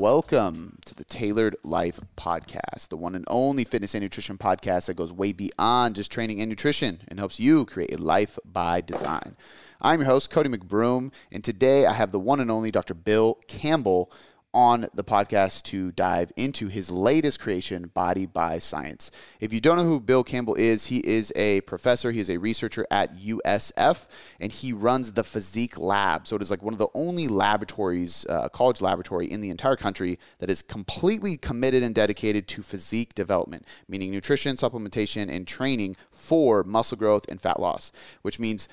welcome to the Tailored Life Podcast, the one and only fitness and nutrition podcast that goes way beyond just training and nutrition and helps you create a life by design. I'm your host, Cody McBroom, and today I have the one and only Dr. Bill Campbell on the podcast to dive into his latest creation, Body by Science. If you don't know who Bill Campbell is, he is a professor, he is a researcher at USF, and he runs the Physique Lab. So it is like one of the only laboratories, uh, college laboratory in the entire country that is completely committed and dedicated to physique development, meaning nutrition, supplementation, and training for muscle growth and fat loss, which means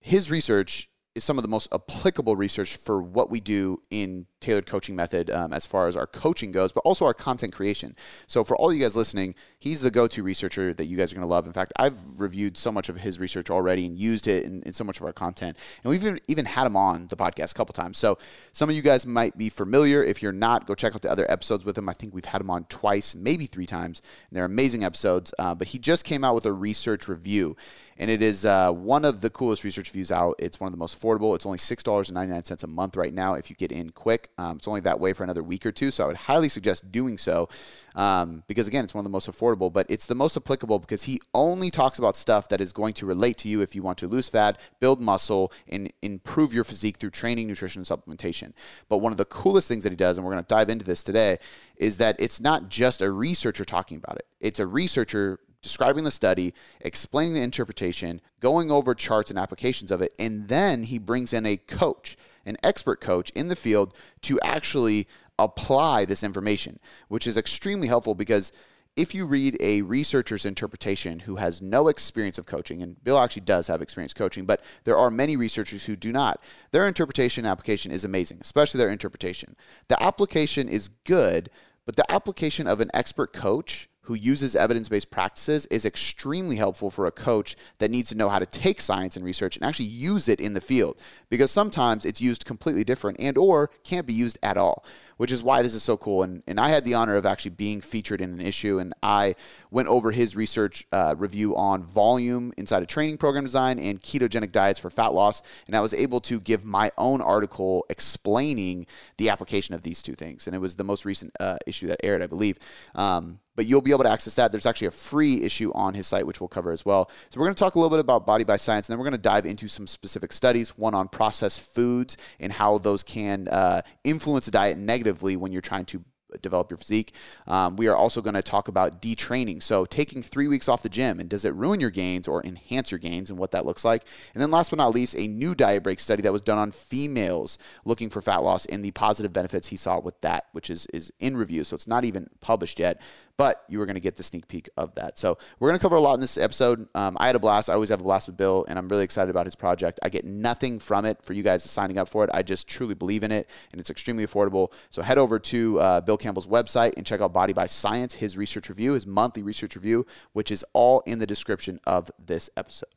his research is some of the most applicable research for what we do in tailored coaching method um, as far as our coaching goes, but also our content creation. So for all you guys listening, he's the go-to researcher that you guys are going to love. In fact, I've reviewed so much of his research already and used it in, in so much of our content, and we've even, even had him on the podcast a couple times. So some of you guys might be familiar. If you're not, go check out the other episodes with him. I think we've had him on twice, maybe three times, and they're amazing episodes. Uh, but he just came out with a research review and it is uh, one of the coolest research views out. It's one of the most affordable. It's only six dollars and ninety nine cents a month right now if you get in quick. Um, it's only that way for another week or two, so I would highly suggest doing so um, because again, it's one of the most affordable. But it's the most applicable because he only talks about stuff that is going to relate to you if you want to lose fat, build muscle, and improve your physique through training, nutrition, and supplementation. But one of the coolest things that he does, and we're going to dive into this today, is that it's not just a researcher talking about it. It's a researcher describing the study, explaining the interpretation, going over charts and applications of it, and then he brings in a coach, an expert coach in the field to actually apply this information, which is extremely helpful because if you read a researcher's interpretation who has no experience of coaching, and Bill actually does have experience coaching, but there are many researchers who do not, their interpretation application is amazing, especially their interpretation. The application is good, but the application of an expert coach who uses evidence based practices is extremely helpful for a coach that needs to know how to take science and research and actually use it in the field because sometimes it's used completely different and or can't be used at all which is why this is so cool. And, and I had the honor of actually being featured in an issue, and I went over his research uh, review on volume inside of training program design and ketogenic diets for fat loss. And I was able to give my own article explaining the application of these two things. And it was the most recent uh, issue that aired, I believe. Um, but you'll be able to access that. There's actually a free issue on his site, which we'll cover as well. So we're going to talk a little bit about body by science, and then we're going to dive into some specific studies. One on processed foods and how those can uh, influence a diet negatively when you're trying to develop your physique. Um, we are also going to talk about detraining. So, taking three weeks off the gym and does it ruin your gains or enhance your gains and what that looks like. And then, last but not least, a new diet break study that was done on females looking for fat loss and the positive benefits he saw with that, which is, is in review. So, it's not even published yet but you were going to get the sneak peek of that. So we're going to cover a lot in this episode. Um, I had a blast. I always have a blast with Bill, and I'm really excited about his project. I get nothing from it for you guys signing up for it. I just truly believe in it, and it's extremely affordable. So head over to uh, Bill Campbell's website and check out Body by Science, his research review, his monthly research review, which is all in the description of this episode.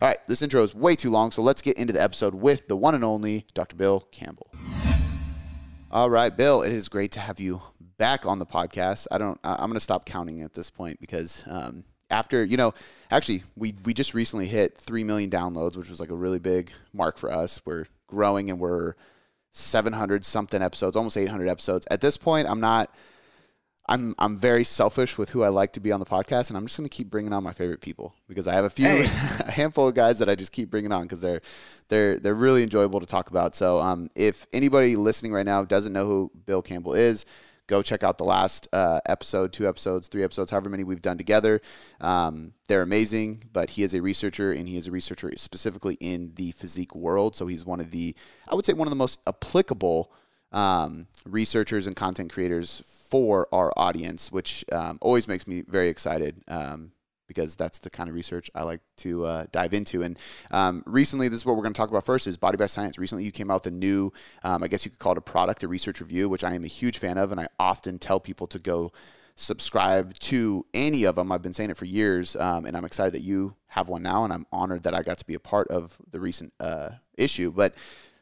All right, this intro is way too long, so let's get into the episode with the one and only Dr. Bill Campbell. All right, Bill, it is great to have you back on the podcast. I don't. I'm going to stop counting at this point because um, after you know, actually, we we just recently hit three million downloads, which was like a really big mark for us. We're growing and we're 700 something episodes, almost 800 episodes. At this point, I'm not. I'm I'm very selfish with who I like to be on the podcast, and I'm just going to keep bringing on my favorite people because I have a few, hey. a handful of guys that I just keep bringing on because they're they're they're really enjoyable to talk about. So, um, if anybody listening right now doesn't know who Bill Campbell is, go check out the last uh, episode, two episodes, three episodes, however many we've done together. Um, they're amazing, but he is a researcher and he is a researcher specifically in the physique world. So he's one of the, I would say, one of the most applicable um, researchers and content creators for our audience, which um, always makes me very excited. Um, because that's the kind of research I like to uh, dive into. And um, recently, this is what we're going to talk about first: is Body by Science. Recently, you came out with a new, um, I guess you could call it a product, a research review, which I am a huge fan of, and I often tell people to go subscribe to any of them. I've been saying it for years, um, and I'm excited that you have one now, and I'm honored that I got to be a part of the recent uh, issue. But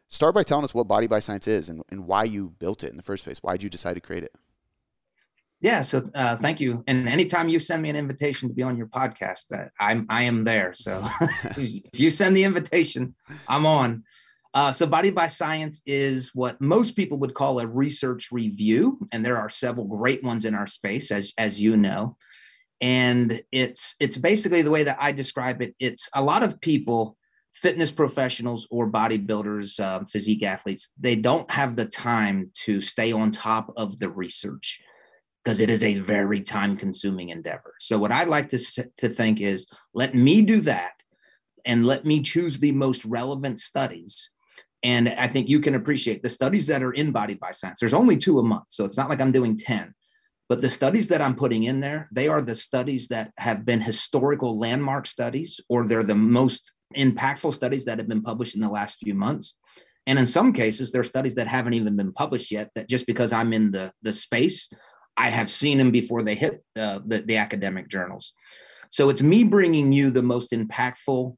start by telling us what Body by Science is and, and why you built it in the first place. Why did you decide to create it? Yeah. So uh, thank you. And anytime you send me an invitation to be on your podcast, uh, I'm I am there. So if you send the invitation, I'm on. Uh, so, Body by Science is what most people would call a research review, and there are several great ones in our space, as as you know. And it's it's basically the way that I describe it. It's a lot of people, fitness professionals or bodybuilders, um, physique athletes, they don't have the time to stay on top of the research because it is a very time consuming endeavor. So, what I like to to think is, let me do that, and let me choose the most relevant studies and I think you can appreciate the studies that are in Body by Science. There's only two a month. So it's not like I'm doing 10. But the studies that I'm putting in there, they are the studies that have been historical landmark studies, or they're the most impactful studies that have been published in the last few months. And in some cases, there are studies that haven't even been published yet that just because I'm in the, the space, I have seen them before they hit uh, the, the academic journals. So it's me bringing you the most impactful,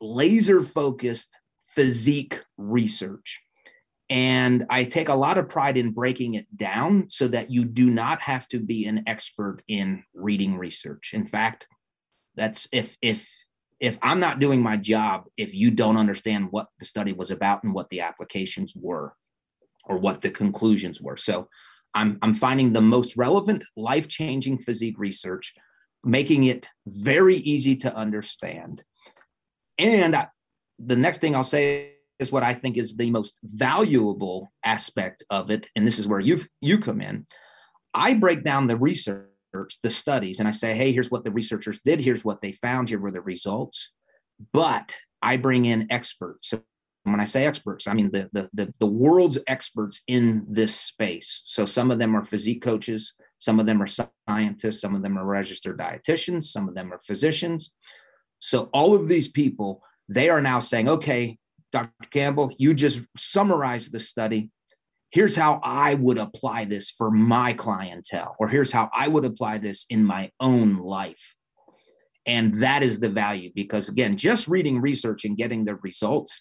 laser focused physique research. And I take a lot of pride in breaking it down so that you do not have to be an expert in reading research. In fact, that's if if if I'm not doing my job, if you don't understand what the study was about and what the applications were or what the conclusions were. So I'm I'm finding the most relevant life-changing physique research, making it very easy to understand. And the next thing I'll say is what I think is the most valuable aspect of it, and this is where you you come in. I break down the research, the studies, and I say, hey, here's what the researchers did, here's what they found, here were the results. But I bring in experts. So when I say experts, I mean the, the the the world's experts in this space. So some of them are physique coaches, some of them are scientists, some of them are registered dietitians, some of them are physicians. So all of these people they are now saying, okay, Dr. Campbell, you just summarized the study. Here's how I would apply this for my clientele, or here's how I would apply this in my own life. And that is the value because, again, just reading research and getting the results,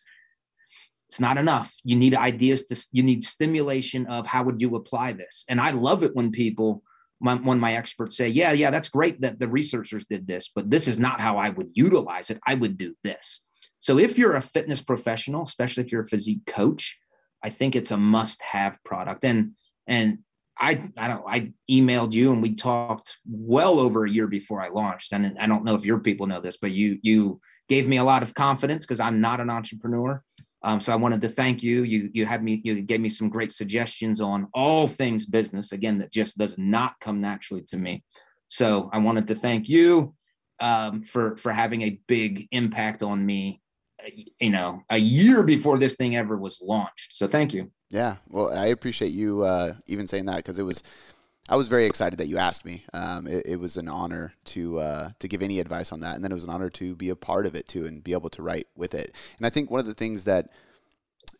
it's not enough. You need ideas to, you need stimulation of how would you apply this. And I love it when people, when my experts say, yeah, yeah, that's great that the researchers did this, but this is not how I would utilize it. I would do this. So if you're a fitness professional, especially if you're a physique coach, I think it's a must-have product. And and I I don't I emailed you and we talked well over a year before I launched. And I don't know if your people know this, but you you gave me a lot of confidence because I'm not an entrepreneur. Um, so I wanted to thank you. You you had me you gave me some great suggestions on all things business. Again, that just does not come naturally to me. So I wanted to thank you um, for for having a big impact on me you know, a year before this thing ever was launched. So thank you. Yeah. Well, I appreciate you uh, even saying that because it was, I was very excited that you asked me. Um, it, it, was an honor to uh, to give any advice on that, and then it was an honor to be a part of it too and be able to write with it. And I think one of the things that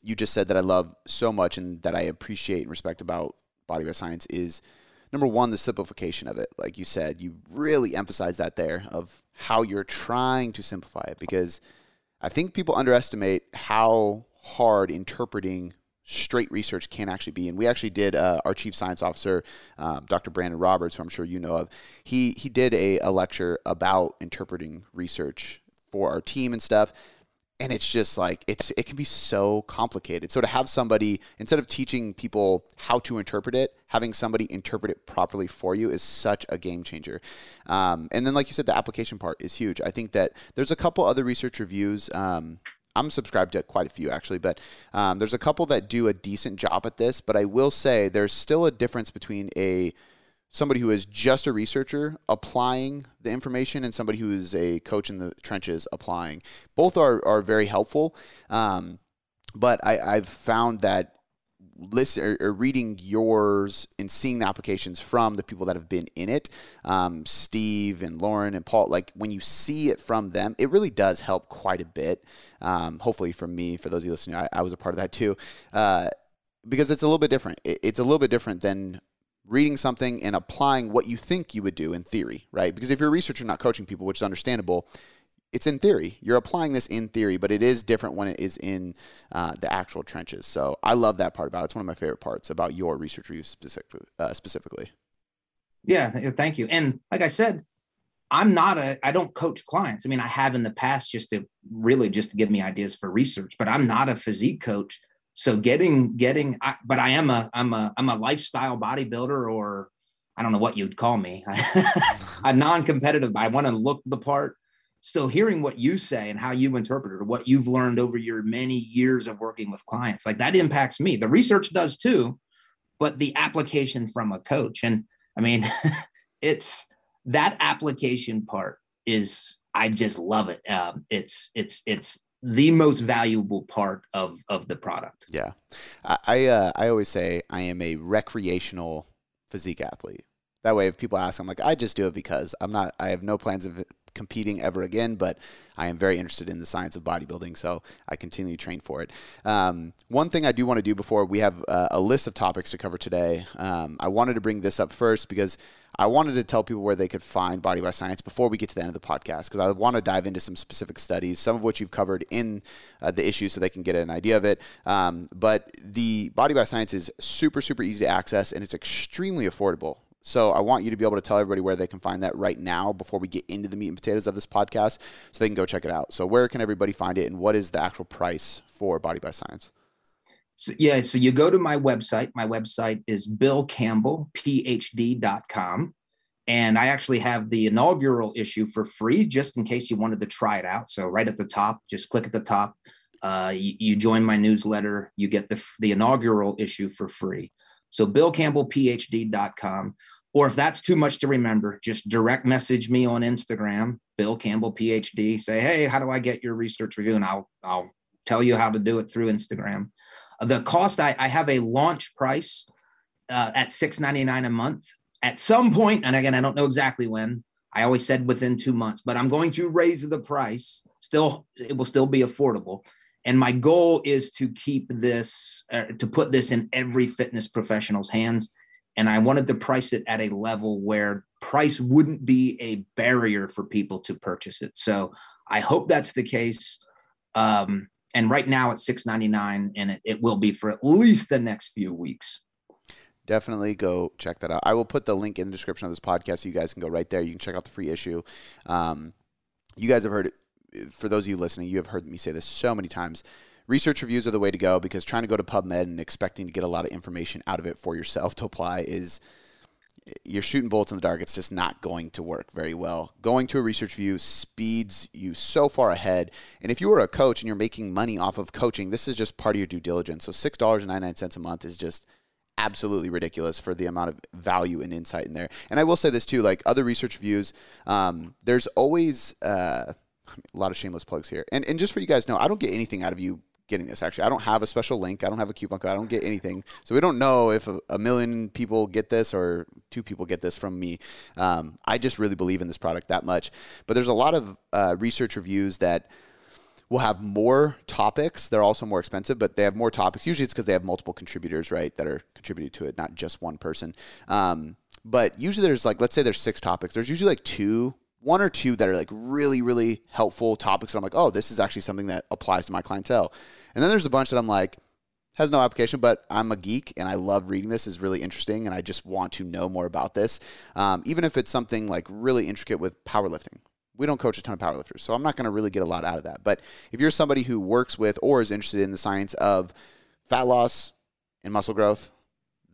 you just said that I love so much and that I appreciate and respect about Body by Science is number one, the simplification of it. Like you said, you really emphasize that there of how you're trying to simplify it because I think people underestimate how hard interpreting straight research can actually be. And we actually did uh, our chief science officer, um, Dr. Brandon Roberts, who I'm sure you know of. He he did a, a lecture about interpreting research for our team and stuff and it's just like it's it can be so complicated. So to have somebody instead of teaching people how to interpret it, having somebody interpret it properly for you is such a game changer. Um, and then, like you said, the application part is huge. I think that there's a couple other research reviews. Um, I'm subscribed to quite a few actually, but um, there's a couple that do a decent job at this. But I will say there's still a difference between a somebody who is just a researcher applying the information and somebody who is a coach in the trenches applying. Both are, are very helpful. Um, but I, I've found that listen or, reading yours and seeing the applications from the people that have been in it, um, Steve and Lauren and Paul, like when you see it from them, it really does help quite a bit. Um, hopefully, for me, for those of you listening, I, I was a part of that too. Uh, because it's a little bit different. It's a little bit different than reading something and applying what you think you would do in theory, right? Because if you're a researcher not coaching people, which is understandable, it's in theory. You're applying this in theory, but it is different when it is in uh, the actual trenches. So I love that part about it. It's one of my favorite parts about your research review specific, uh, specifically. Yeah, thank you. And like I said, I'm not a, I don't coach clients. I mean, I have in the past just to really just to give me ideas for research, but I'm not a physique coach. So getting, getting, I, but I am a, I'm a, I'm a lifestyle bodybuilder or I don't know what you'd call me. I'm non-competitive. I want to look the part. So hearing what you say and how you interpret it what you've learned over your many years of working with clients, like that impacts me. The research does too, but the application from a coach. And I mean, it's that application part is I just love it. Um, it's it's it's the most valuable part of of the product. Yeah, I I, uh, I always say I am a recreational physique athlete. That way, if people ask, I'm like, I just do it because I'm not. I have no plans of competing ever again, but I am very interested in the science of bodybuilding, so I continue to train for it. Um, one thing I do want to do before we have uh, a list of topics to cover today, um, I wanted to bring this up first because I wanted to tell people where they could find Body by Science before we get to the end of the podcast because I want to dive into some specific studies, some of which you've covered in uh, the issue so they can get an idea of it. Um, but the Body by Science is super, super easy to access and it's extremely affordable. So I want you to be able to tell everybody where they can find that right now before we get into the meat and potatoes of this podcast so they can go check it out. So where can everybody find it and what is the actual price for Body by Science? So, yeah, so you go to my website. My website is billcampbellphd.com. And I actually have the inaugural issue for free just in case you wanted to try it out. So right at the top, just click at the top. Uh, you, you join my newsletter, you get the, the inaugural issue for free. So billcampbellphd.com. Or if that's too much to remember, just direct message me on Instagram, Bill Campbell PhD. Say, hey, how do I get your research review? And I'll I'll tell you how to do it through Instagram. The cost I, I have a launch price uh, at six ninety nine a month. At some point, and again, I don't know exactly when. I always said within two months, but I'm going to raise the price. Still, it will still be affordable. And my goal is to keep this, uh, to put this in every fitness professional's hands. And I wanted to price it at a level where price wouldn't be a barrier for people to purchase it. So I hope that's the case. Um, and right now it's six ninety nine, and it, it will be for at least the next few weeks. Definitely go check that out. I will put the link in the description of this podcast so you guys can go right there. You can check out the free issue. Um, you guys have heard for those of you listening, you have heard me say this so many times. Research reviews are the way to go because trying to go to PubMed and expecting to get a lot of information out of it for yourself to apply is you're shooting bullets in the dark. It's just not going to work very well. Going to a research review speeds you so far ahead. And if you are a coach and you're making money off of coaching, this is just part of your due diligence. So $6.99 a month is just absolutely ridiculous for the amount of value and insight in there. And I will say this too, like other research reviews, um, there's always uh, a lot of shameless plugs here. And and just for you guys know, I don't get anything out of you getting this. Actually, I don't have a special link. I don't have a coupon code. I don't get anything. So we don't know if a, a million people get this or two people get this from me. Um, I just really believe in this product that much. But there's a lot of uh, research reviews that will have more topics. They're also more expensive, but they have more topics. Usually it's because they have multiple contributors, right, that are contributing to it, not just one person. Um, but usually there's like, let's say there's six topics. There's usually like two one or two that are like really, really helpful topics that I'm like, oh, this is actually something that applies to my clientele. And then there's a bunch that I'm like, has no application, but I'm a geek and I love reading this. is really interesting, and I just want to know more about this. Um, even if it's something like really intricate with powerlifting, we don't coach a ton of powerlifters, so I'm not going to really get a lot out of that. But if you're somebody who works with or is interested in the science of fat loss and muscle growth,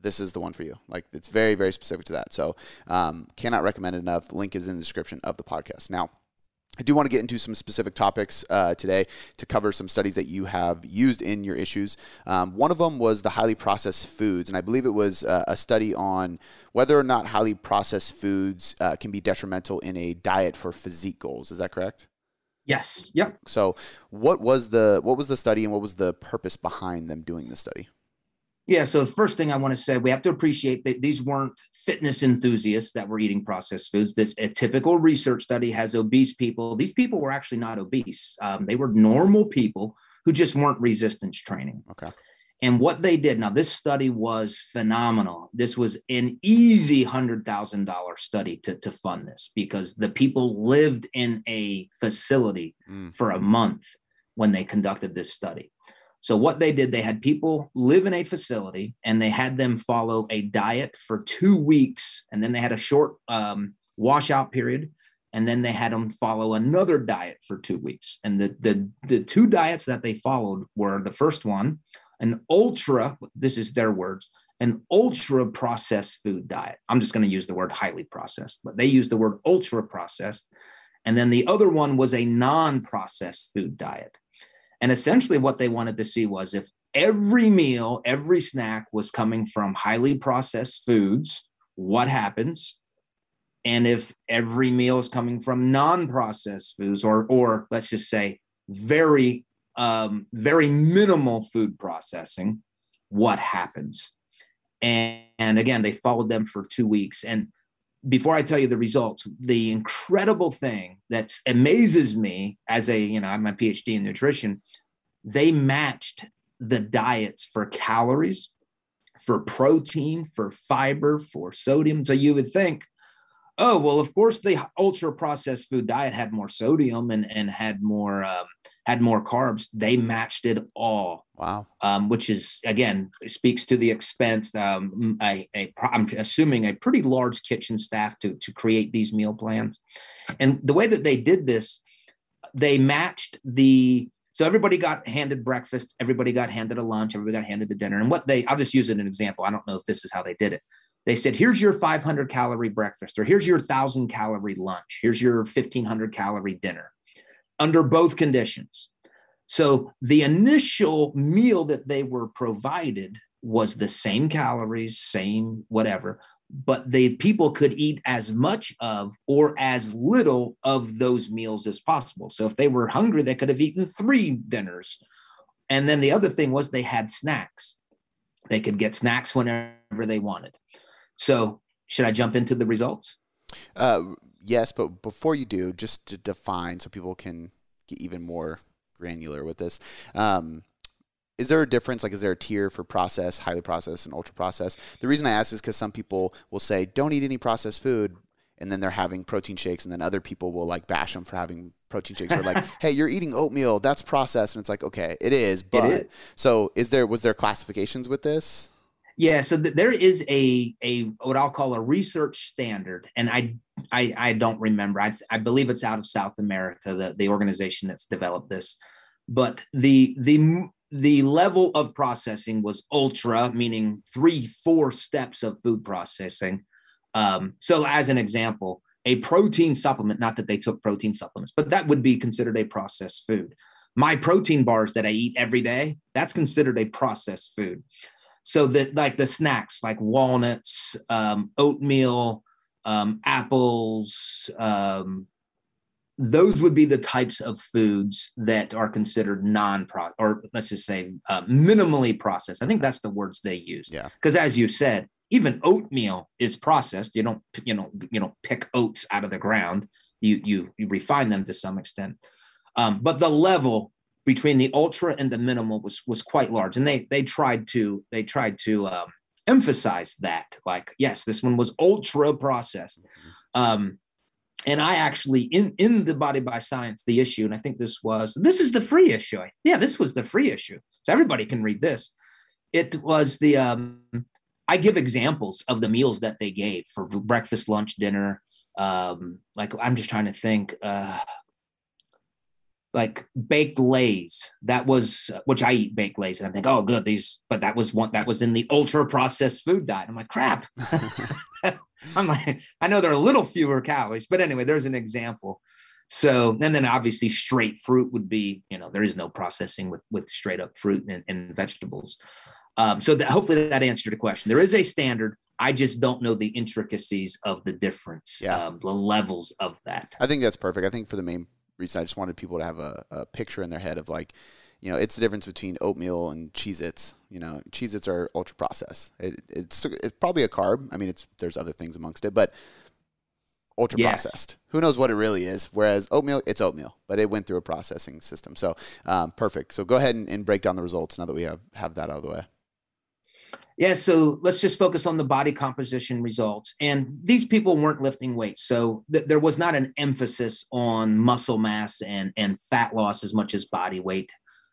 this is the one for you. Like it's very, very specific to that. So um, cannot recommend it enough. The link is in the description of the podcast. Now, I do want to get into some specific topics uh, today to cover some studies that you have used in your issues. Um, one of them was the highly processed foods, and I believe it was uh, a study on whether or not highly processed foods uh, can be detrimental in a diet for physique goals. Is that correct? Yes. Yep. So, what was the what was the study, and what was the purpose behind them doing the study? Yeah. So the first thing I want to say, we have to appreciate that these weren't fitness enthusiasts that were eating processed foods. This a typical research study has obese people. These people were actually not obese. Um, they were normal people who just weren't resistance training. Okay. And what they did now, this study was phenomenal. This was an easy hundred thousand dollar study to to fund this because the people lived in a facility mm. for a month when they conducted this study. So what they did, they had people live in a facility and they had them follow a diet for two weeks, and then they had a short um, washout period, and then they had them follow another diet for two weeks. And the the the two diets that they followed were the first one, an ultra. This is their words. An ultra processed food diet. I'm just going to use the word highly processed, but they use the word ultra processed. And then the other one was a non processed food diet. And essentially, what they wanted to see was if every meal, every snack was coming from highly processed foods, what happens? And if every meal is coming from non-processed foods, or or let's just say very um, very minimal food processing, what happens? And, and again, they followed them for two weeks. And before I tell you the results, the incredible thing that amazes me as a, you know, I'm a PhD in nutrition, they matched the diets for calories, for protein, for fiber, for sodium. So you would think, oh, well, of course, the ultra processed food diet had more sodium and, and had more um, had more carbs. They matched it all. Wow. Um, which is again speaks to the expense. Um, a, a, I'm assuming a pretty large kitchen staff to to create these meal plans, and the way that they did this, they matched the so everybody got handed breakfast, everybody got handed a lunch, everybody got handed a dinner. And what they, I'll just use it as an example. I don't know if this is how they did it. They said, here's your 500 calorie breakfast, or here's your 1,000 calorie lunch, here's your 1,500 calorie dinner under both conditions. So the initial meal that they were provided was the same calories, same whatever, but the people could eat as much of or as little of those meals as possible. So if they were hungry, they could have eaten three dinners. And then the other thing was they had snacks. They could get snacks whenever they wanted. So should I jump into the results? Uh, yes, but before you do, just to define so people can get even more granular with this. Um, is there a difference? Like, is there a tier for processed, highly processed, and ultra processed? The reason I ask is because some people will say, don't eat any processed food, and then they're having protein shakes, and then other people will like bash them for having protein shakes. Or like, hey, you're eating oatmeal, that's processed, and it's like, okay, it is, but it is. so is there was there classifications with this? Yeah, so th- there is a a what I'll call a research standard, and I I, I don't remember. I, I believe it's out of South America, the the organization that's developed this. But the the the level of processing was ultra, meaning three, four steps of food processing. Um, so, as an example, a protein supplement, not that they took protein supplements, but that would be considered a processed food. My protein bars that I eat every day, that's considered a processed food. So that like the snacks, like walnuts, um, oatmeal, um, apples, um, those would be the types of foods that are considered non-pro or let's just say uh, minimally processed. I think that's the words they use. Yeah. Because as you said, even oatmeal is processed. You don't you know you know pick oats out of the ground. You you you refine them to some extent. Um, but the level between the ultra and the minimal was was quite large, and they they tried to they tried to um, emphasize that like yes, this one was ultra processed. Mm-hmm. Um, and I actually in in the Body by Science the issue, and I think this was this is the free issue. Yeah, this was the free issue, so everybody can read this. It was the um, I give examples of the meals that they gave for breakfast, lunch, dinner. Um, like I'm just trying to think. Uh, like baked lays that was which i eat baked lays and i think oh good these but that was one that was in the ultra processed food diet i'm like crap I'm like, I know there are a little fewer calories, but anyway, there's an example. So, and then obviously straight fruit would be, you know, there is no processing with with straight up fruit and, and vegetables. Um, so that hopefully that answered the question. There is a standard. I just don't know the intricacies of the difference, yeah. Um, the levels of that. I think that's perfect. I think for the main reason, I just wanted people to have a, a picture in their head of like, you know, it's the difference between oatmeal and Cheez-Its. You know, Cheez-Its are ultra processed. It, it's it's probably a carb. I mean, it's there's other things amongst it, but ultra yes. processed. Who knows what it really is? Whereas oatmeal, it's oatmeal, but it went through a processing system. So um, perfect. So go ahead and, and break down the results now that we have have that out of the way. Yeah, so let's just focus on the body composition results. And these people weren't lifting weights. So th- there was not an emphasis on muscle mass and, and fat loss as much as body weight.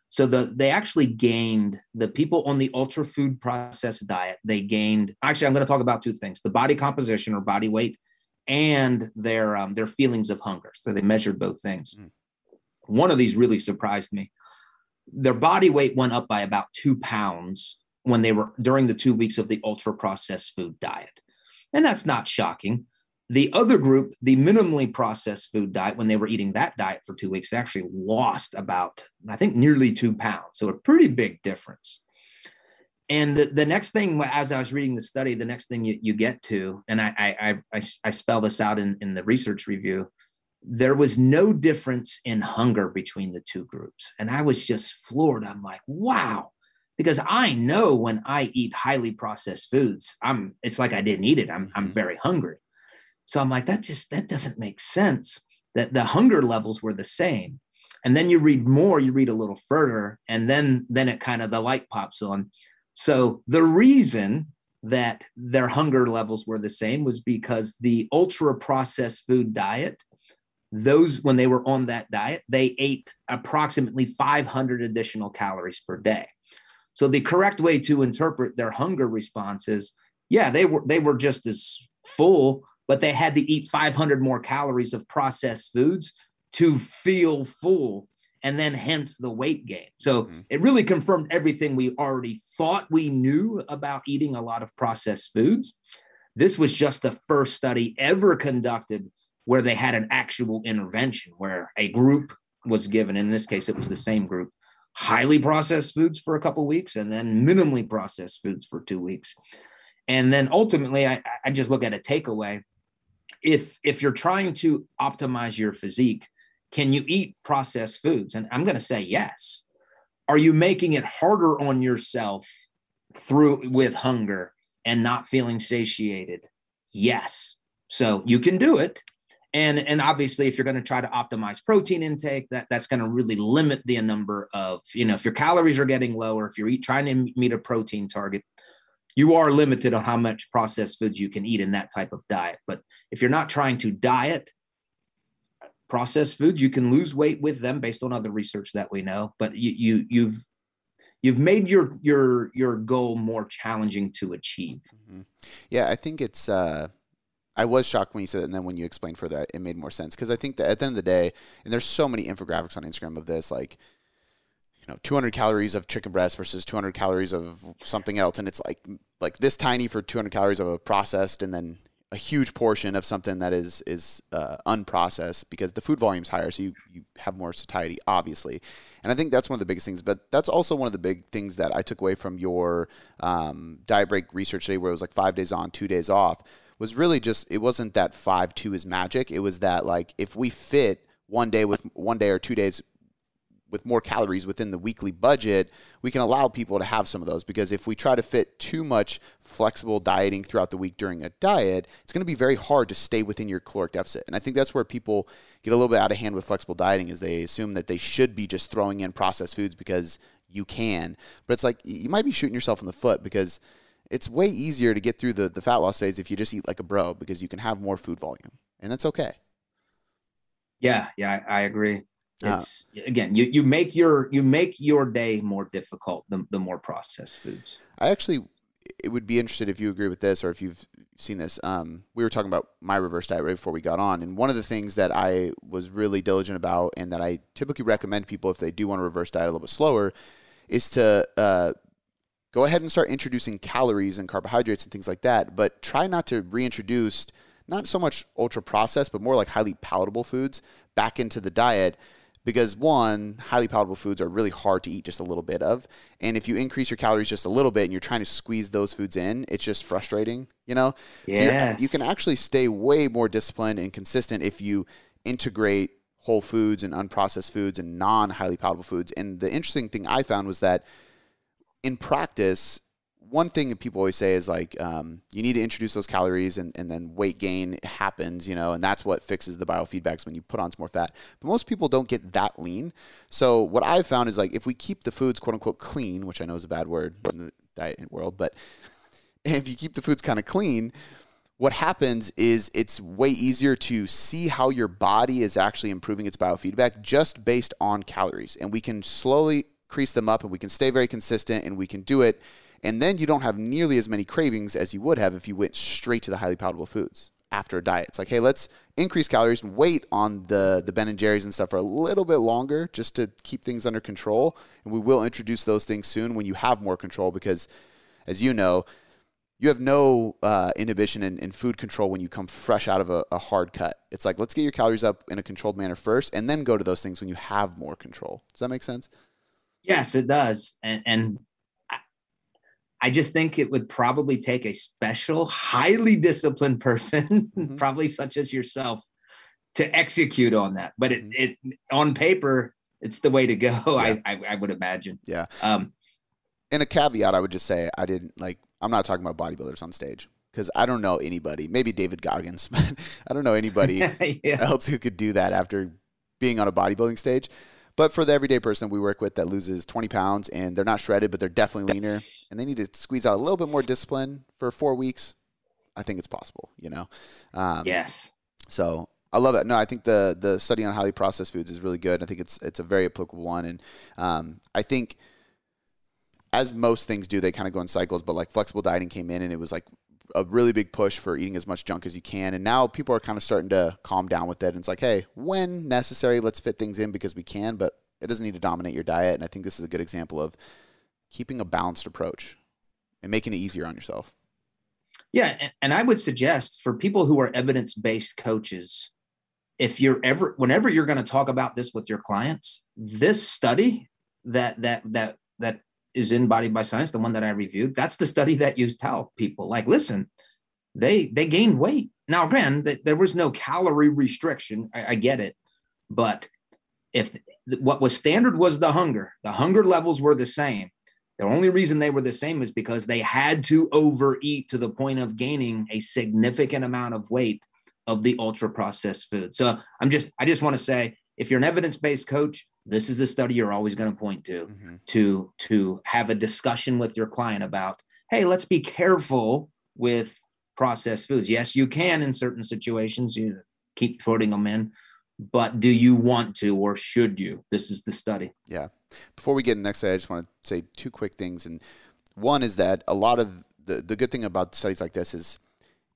So the they actually gained the people on the ultra food processed diet. They gained actually. I'm going to talk about two things: the body composition or body weight, and their um, their feelings of hunger. So they measured both things. Mm. One of these really surprised me. Their body weight went up by about two pounds when they were during the two weeks of the ultra processed food diet, and that's not shocking. The other group, the minimally processed food diet, when they were eating that diet for two weeks, they actually lost about, I think, nearly two pounds. So a pretty big difference. And the, the next thing, as I was reading the study, the next thing you, you get to, and I, I, I, I spell this out in, in the research review, there was no difference in hunger between the two groups. And I was just floored. I'm like, wow. Because I know when I eat highly processed foods, I'm it's like I didn't eat it. I'm I'm mm-hmm. very hungry. So I'm like, that just that doesn't make sense. That the hunger levels were the same. And then you read more, you read a little further, and then then it kind of the light pops on. So the reason that their hunger levels were the same was because the ultra processed food diet, those when they were on that diet, they ate approximately 500 additional calories per day. So the correct way to interpret their hunger response is, yeah, they were they were just as full, but they had to eat 500 more calories of processed foods to feel full and then hence the weight gain. So mm-hmm. it really confirmed everything we already thought we knew about eating a lot of processed foods. This was just the first study ever conducted where they had an actual intervention where a group was given, in this case, it was the same group, highly processed foods for a couple weeks and then minimally processed foods for two weeks. And then ultimately, I, I just look at a takeaway. If if you're trying to optimize your physique, can you eat processed foods? And I'm going to say yes. Are you making it harder on yourself through with hunger and not feeling satiated? Yes. So you can do it. And, and obviously, if you're going to try to optimize protein intake, that, that's going to really limit the number of, you know, if your calories are getting lower, if you're eat, trying to meet a protein target, you are limited on how much processed foods you can eat in that type of diet. But if you're not trying to diet, processed foods you can lose weight with them based on other research that we know but you, you you've you've made your your your goal more challenging to achieve mm-hmm. yeah i think it's uh I was shocked when you said that, and then when you explained further, it made more sense. Because I think that at the end of the day, and there's so many infographics on Instagram of this, like, you know, 200 calories of chicken breast versus 200 calories of something else, and it's like like this tiny for 200 calories of a processed, and then a huge portion of something that is is uh, unprocessed because the food volume is higher, so you you have more satiety, obviously. And I think that's one of the biggest things. But that's also one of the big things that I took away from your um, diet break research today, where it was like five days on, two days off. Was really just it wasn't that five two is magic. It was that like if we fit one day with one day or two days with more calories within the weekly budget, we can allow people to have some of those because if we try to fit too much flexible dieting throughout the week during a diet, it's going to be very hard to stay within your caloric deficit. And I think that's where people get a little bit out of hand with flexible dieting is they assume that they should be just throwing in processed foods because you can. But it's like you might be shooting yourself in the foot because it's way easier to get through the, the fat loss phase if you just eat like a bro because you can have more food volume. And that's okay. Yeah, yeah, I, I agree. Uh, it's uh, again, you you make your you make your day more difficult the, the more processed foods. I actually it would be interested if you agree with this or if you've seen this. Um, we were talking about my reverse diet right before we got on, and one of the things that I was really diligent about, and that I typically recommend people if they do want to reverse diet a little bit slower, is to uh, go ahead and start introducing calories and carbohydrates and things like that, but try not to reintroduce not so much ultra processed, but more like highly palatable foods back into the diet because one, highly palatable foods are really hard to eat just a little bit of. And if you increase your calories just a little bit and you're trying to squeeze those foods in, it's just frustrating, you know? Yes. So you can actually stay way more disciplined and consistent if you integrate whole foods and unprocessed foods and non highly palatable foods. And the interesting thing I found was that in practice, one thing that people always say is like um, you need to introduce those calories and, and then weight gain happens you know and that's what fixes the biofeedbacks when you put on some more fat. But most people don't get that lean. So what i've found is like if we keep the foods quote unquote clean which i know is a bad word in the diet world but if you keep the foods kind of clean what happens is it's way easier to see how your body is actually improving its biofeedback just based on calories. And we can slowly increase them up and we can stay very consistent and we can do it and then you don't have nearly as many cravings as you would have if you went straight to the highly palatable foods. after a diet. It's like, hey, let's increase calories and wait on the the Ben and Jerry's and stuff for a little bit longer just to keep things under control. And we will introduce those things soon when you have more control because, as you know, you have no uh, inhibition in, in, food control when you come fresh out of a, a, hard cut. It's like let's get your calories up in a controlled manner first, and then go to those things when you have more control. Does that make sense? Yes, it does. And, and I just think it would probably take a special, highly disciplined person, mm-hmm. probably such as yourself, to execute on that. But it, mm-hmm. it on paper, it's the way to go. Yeah. I, I, I would imagine. Yeah. Um, and a caveat, I would just say I didn't like. I'm not talking about bodybuilders on stage because I don't know anybody. Maybe David Goggins, but I don't know anybody yeah. else who could do that after being on a bodybuilding stage. But for the everyday person we work with that loses 20 pounds and they're not shredded, but they're definitely leaner, and they need to squeeze out a little bit more discipline for four weeks, I think it's possible. You know. Um, yes. So I love it. No, I think the the study on highly processed foods is really good. I think it's it's a very applicable one, and um, I think as most things do, they kind of go in cycles. But like flexible dieting came in, and it was like a really big push for eating as much junk as you can. And now people are kind of starting to calm down with it. And it's like, hey, when necessary, let's fit things in because we can, but it doesn't need to dominate your diet. And I think this is a good example of keeping a balanced approach and making it easier on yourself. Yeah. And I would suggest for people who are evidence based coaches, if you're ever, whenever you're going to talk about this with your clients, this study that, that, that, that is in Body by Science, the one that I reviewed, that's the study that you tell people like, listen, they they gained weight. Now, granted, there was no calorie restriction. I, I get it, but if what was standard was the hunger, the hunger levels were the same. The only reason they were the same is because they had to overeat to the point of gaining a significant amount of weight of the ultra processed food. So I'm just, I just want to say, if you're an evidence based coach, this is the study you're always going to point to mm-hmm. to to have a discussion with your client about hey let's be careful with processed foods. Yes you can in certain situations you keep putting them in but do you want to or should you? This is the study. Yeah. Before we get in the next slide i just want to say two quick things and one is that a lot of the, the good thing about studies like this is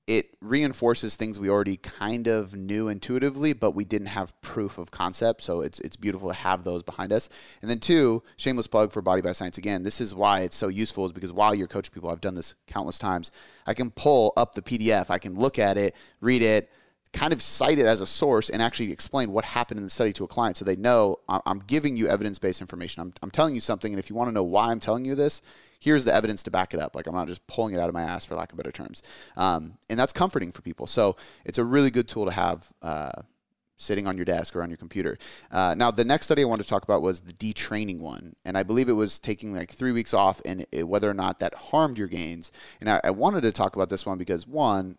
it reinforces things we already kind of knew intuitively, but we didn't have proof of concept. So it's it's beautiful to have those behind us. And then two, shameless plug for Body by Science again. This is why it's so useful is because while you're coaching people, I've done this countless times. I can pull up the PDF, I can look at it, read it, kind of cite it as a source and actually explain what happened in the study to a client so they know I'm giving you evidence based information. I'm, I'm telling you something, and if you want to know why I'm telling you this, here's the evidence to back it up. Like I'm not just pulling it out of my ass, for lack of better terms. Um, and that's comforting for people. So it's a really good tool to have. Uh, sitting on your desk or on your computer. Uh, now, the next study I wanted to talk about was the detraining one, and I believe it was taking like three weeks off, and it, whether or not that harmed your gains. And I, I, wanted to talk about this one because one,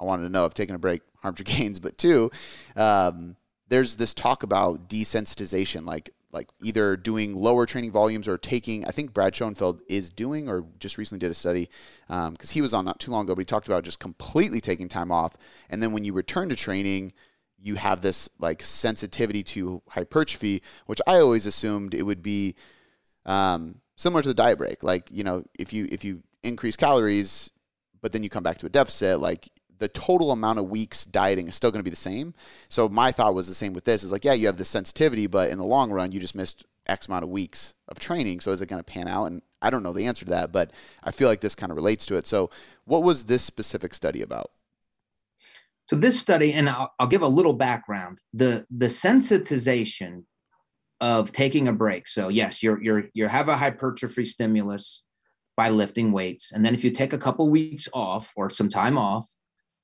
I wanted to know if taking a break harmed your gains, but two, um, there's this talk about desensitization, like like either doing lower training volumes or taking i think brad schoenfeld is doing or just recently did a study because um, he was on not too long ago but he talked about just completely taking time off. And then when you return to training you have this like sensitivity to hypertrophy which i always assumed it would be um, similar to the diet break. Like you know if you if you increase calories but then you come back to a deficit like the total amount of weeks dieting is still going to be the same. So my thought was the same with this. Is like, yeah, you have the sensitivity, but in the long run, you just missed X amount of weeks of training. So is it going to pan out? And I don't know the answer to that, but I feel like this kind of relates to it. So what was this specific study about? So this study, and I'll, I'll give a little background. The the sensitization of taking a break. So yes, you're you're you have a hypertrophy stimulus by lifting weights, and then if you take a couple weeks off or some time off,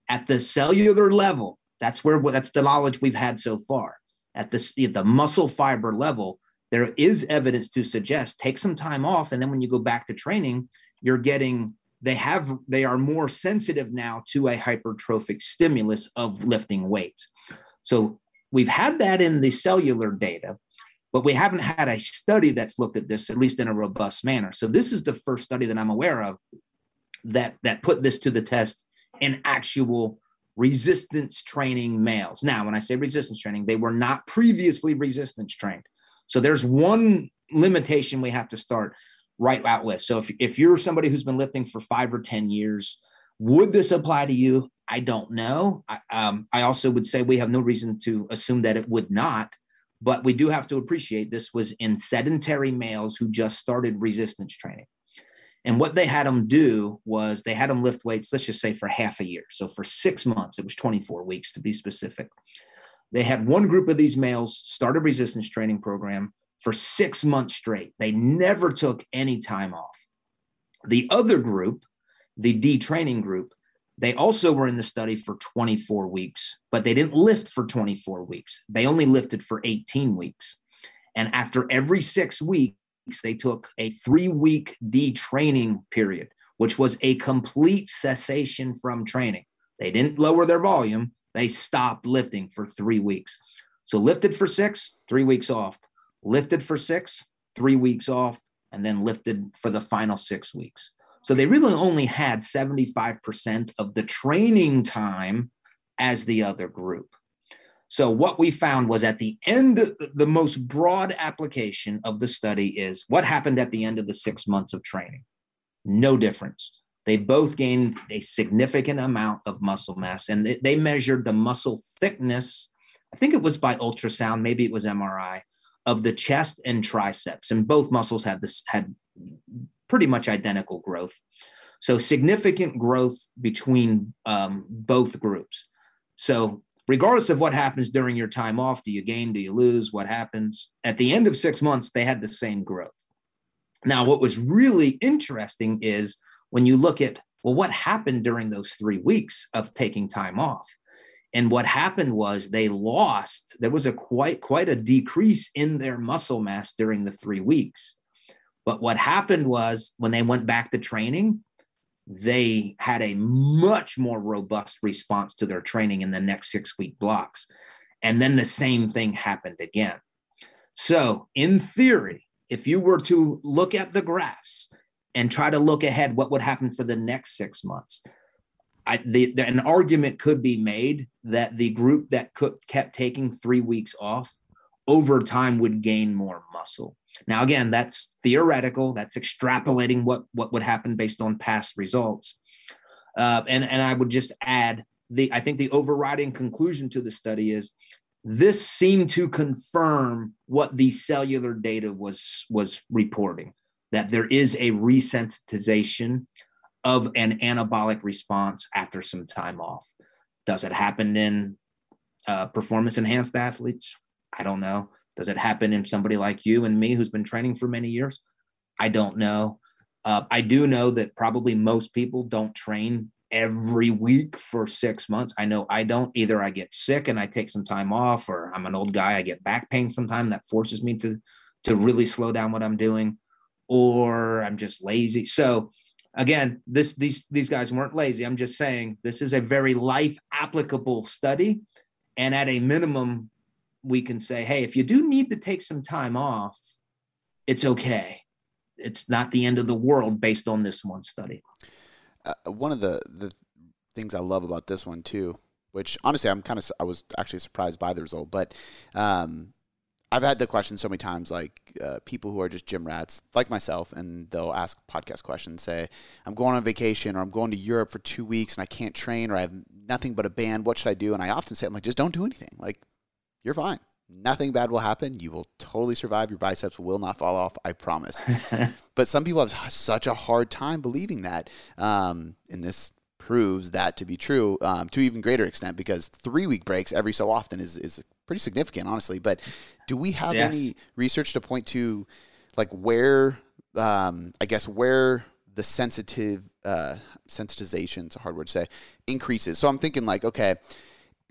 at the cellular level, that's where that's the knowledge we've had so far. At the, the muscle fiber level, there is evidence to suggest take some time off, and then when you go back to training, you're getting they have they are more sensitive now to a hypertrophic stimulus of lifting weights. So we've had that in the cellular data, but we haven't had a study that's looked at this at least in a robust manner. So this is the first study that I'm aware of that that put this to the test in actual resistance training males. Now, when I say resistance training, they were not previously resistance trained. So there's one limitation we have to start right out with. So if, if you're somebody who's been lifting for five or 10 years, Would this apply to you? I don't know. I, um, I also would say we have no reason to assume that it would not, but we do have to appreciate this was in sedentary males who just started resistance training. And what they had them do was they had them lift weights, let's just say for half a year. So for six months, it was 24 weeks to be specific. They had one group of these males start a resistance training program for six months straight. They never took any time off. The other group, the detraining group, they also were in the study for 24 weeks, but they didn't lift for 24 weeks. They only lifted for 18 weeks. And after every six weeks, they took a three week detraining period, which was a complete cessation from training. They didn't lower their volume, they stopped lifting for three weeks. So lifted for six, three weeks off, lifted for six, three weeks off, and then lifted for the final six weeks. So they really only had 75% of the training time as the other group. So what we found was at the end, the most broad application of the study is what happened at the end of the six months of training. No difference. They both gained a significant amount of muscle mass, and they measured the muscle thickness. I think it was by ultrasound, maybe it was MRI, of the chest and triceps, and both muscles had this had pretty much identical growth. So significant growth between um, both groups. So regardless of what happens during your time off, do you gain, do you lose, what happens? At the end of six months, they had the same growth. Now, what was really interesting is when you look at, well, what happened during those three weeks of taking time off? And what happened was they lost, there was a quite, quite a decrease in their muscle mass during the three weeks. But what happened was when they went back to training, they had a much more robust response to their training in the next six week blocks. And then the same thing happened again. So, in theory, if you were to look at the graphs and try to look ahead, what would happen for the next six months? I, the, the, an argument could be made that the group that kept taking three weeks off over time would gain more muscle. Now, again, that's theoretical. That's extrapolating what what would happen based on past results. Uh, and and I would just add the I think the overriding conclusion to the study is this seemed to confirm what the cellular data was was reporting that there is a resensitization of an anabolic response after some time off. Does it happen in uh, performance enhanced athletes? I don't know. Does it happen in somebody like you and me who's been training for many years? I don't know. Uh, I do know that probably most people don't train every week for six months. I know I don't. Either I get sick and I take some time off, or I'm an old guy, I get back pain sometime that forces me to to really slow down what I'm doing, or I'm just lazy. So again, this these these guys weren't lazy. I'm just saying this is a very life applicable study, and at a minimum, we can say, hey, if you do need to take some time off, it's okay. It's not the end of the world based on this one study. Uh, one of the the things I love about this one too, which honestly I'm kind of I was actually surprised by the result, but um, I've had the question so many times, like uh, people who are just gym rats, like myself, and they'll ask podcast questions, say, "I'm going on vacation, or I'm going to Europe for two weeks, and I can't train, or I have nothing but a band. What should I do?" And I often say, "I'm like, just don't do anything. Like, you're fine. Nothing bad will happen. You will totally survive. Your biceps will not fall off. I promise. but some people have such a hard time believing that. Um, and this proves that to be true um, to even greater extent because three week breaks every so often is, is pretty significant, honestly. But do we have yes. any research to point to like where, um, I guess, where the sensitive, uh, sensitization, it's a hard word to say, increases? So I'm thinking like, okay,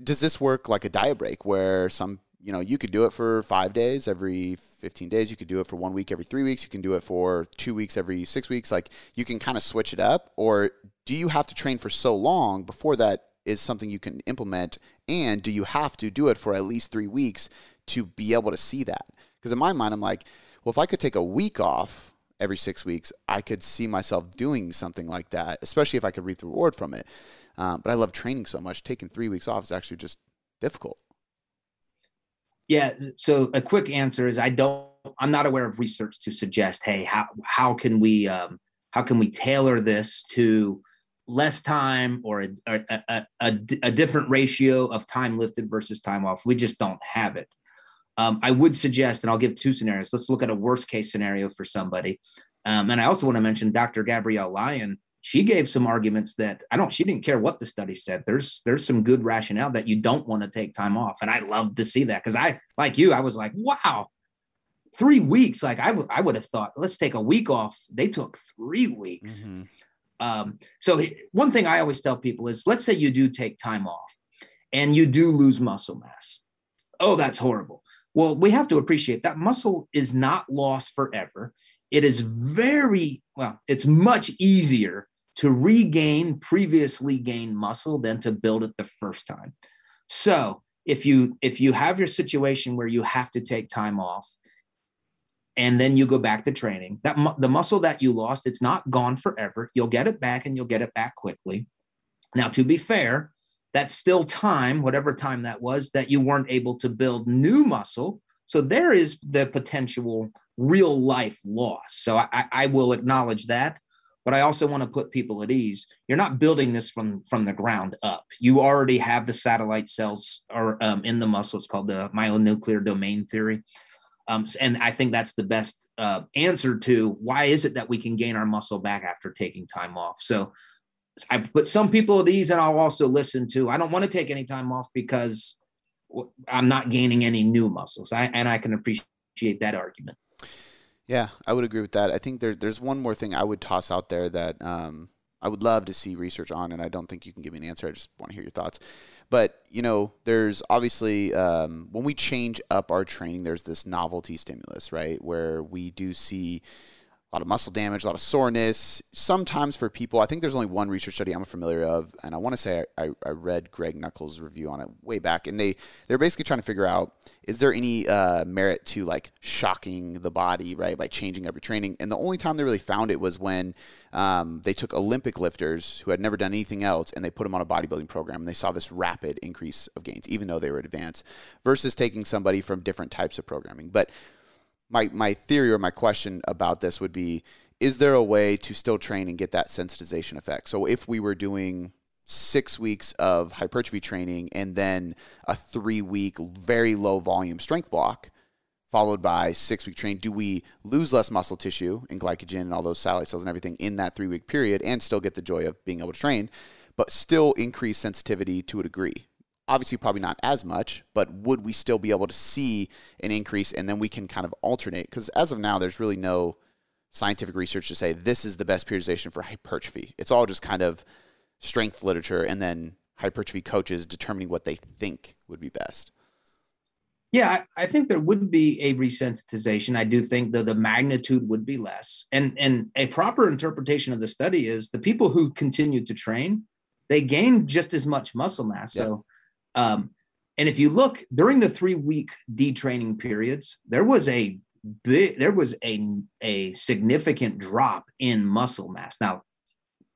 does this work like a diet break where some you know you could do it for five days every 15 days you could do it for one week every three weeks you can do it for two weeks every six weeks like you can kind of switch it up? Or do you have to train for so long before that is something you can implement? And do you have to do it for at least three weeks to be able to see that? Because in my mind i'm like well if i could take a week off every six weeks i could see myself doing something like that especially if i could reap the reward from it um, but I love training so much. Taking three weeks off is actually just difficult. Yeah. So a quick answer is I don't. I'm not aware of research to suggest, hey, how how can we um, how can we tailor this to less time or a, a, a, a, different ratio of time lifted versus time off. We just don't have it. Um, I would suggest, and I'll give two scenarios. Let's look at a worst case scenario for somebody. Um, and I also want to mention Dr. Gabrielle Lyon. She gave some arguments that I don't. She didn't care what the study said. There's there's some good rationale that you don't want to take time off, and I love to see that because I like you. I was like, wow, three weeks. Like I would I would have thought, let's take a week off. They took three weeks. Mm-hmm. Um, so one thing I always tell people is, let's say you do take time off, and you do lose muscle mass. Oh, that's horrible. Well, we have to appreciate that muscle is not lost forever. It is very well, it's much easier to regain previously gained muscle than to build it the first time. So, if you if you have your situation where you have to take time off and then you go back to training, that mu- the muscle that you lost, it's not gone forever. You'll get it back and you'll get it back quickly. Now, to be fair, that's still time, whatever time that was, that you weren't able to build new muscle. So there is the potential real life loss. So I, I will acknowledge that. But I also want to put people at ease. You're not building this from from the ground up. You already have the satellite cells or um, in the muscle. It's called the myonuclear domain theory. Um, and I think that's the best uh, answer to why is it that we can gain our muscle back after taking time off. So I put some people at ease and I'll also listen to. I don't want to take any time off because I'm not gaining any new muscles. I, and I can appreciate that argument. Yeah, I would agree with that. I think there's there's one more thing I would toss out there that um, I would love to see research on, and I don't think you can give me an answer. I just want to hear your thoughts. But you know, there's obviously um, when we change up our training, there's this novelty stimulus, right, where we do see a lot of muscle damage, a lot of soreness. Sometimes for people, I think there's only one research study I'm familiar of, and I want to say I, I, read Greg Nuckols' review on it way back, and they they're basically trying to figure out is there any uh, merit to like shocking the body right by changing up your training, and the only time they really found it was when um, they took Olympic lifters who had never done anything else and they put them on a bodybuilding program, and they saw this rapid increase of gains, even though they were advanced, versus taking somebody from different types of programming, but my my theory or my question about this would be is there a way to still train and get that sensitization effect? So if we were doing six weeks of hypertrophy training and then a three week very low volume strength block followed by six week training do we lose less muscle tissue and glycogen and all those satellite cells and everything in that three week period and still get the joy of being able to train but still increase sensitivity to a degree obviously probably not as much, but would we still be able to see an increase and then we can kind of alternate? Because as of now, there's really no scientific research to say this is the best periodization for hypertrophy. It's all just kind of strength literature and then hypertrophy coaches determining what they think would be best. Yeah, I, think there would be a resensitization. I do think that the magnitude would be less. And and a proper interpretation of the study is the people who continue to train, they gain just as much muscle mass. Yeah. So um, and if you look during the three week detraining periods, there was a big, there was a, a significant drop in muscle mass. Now,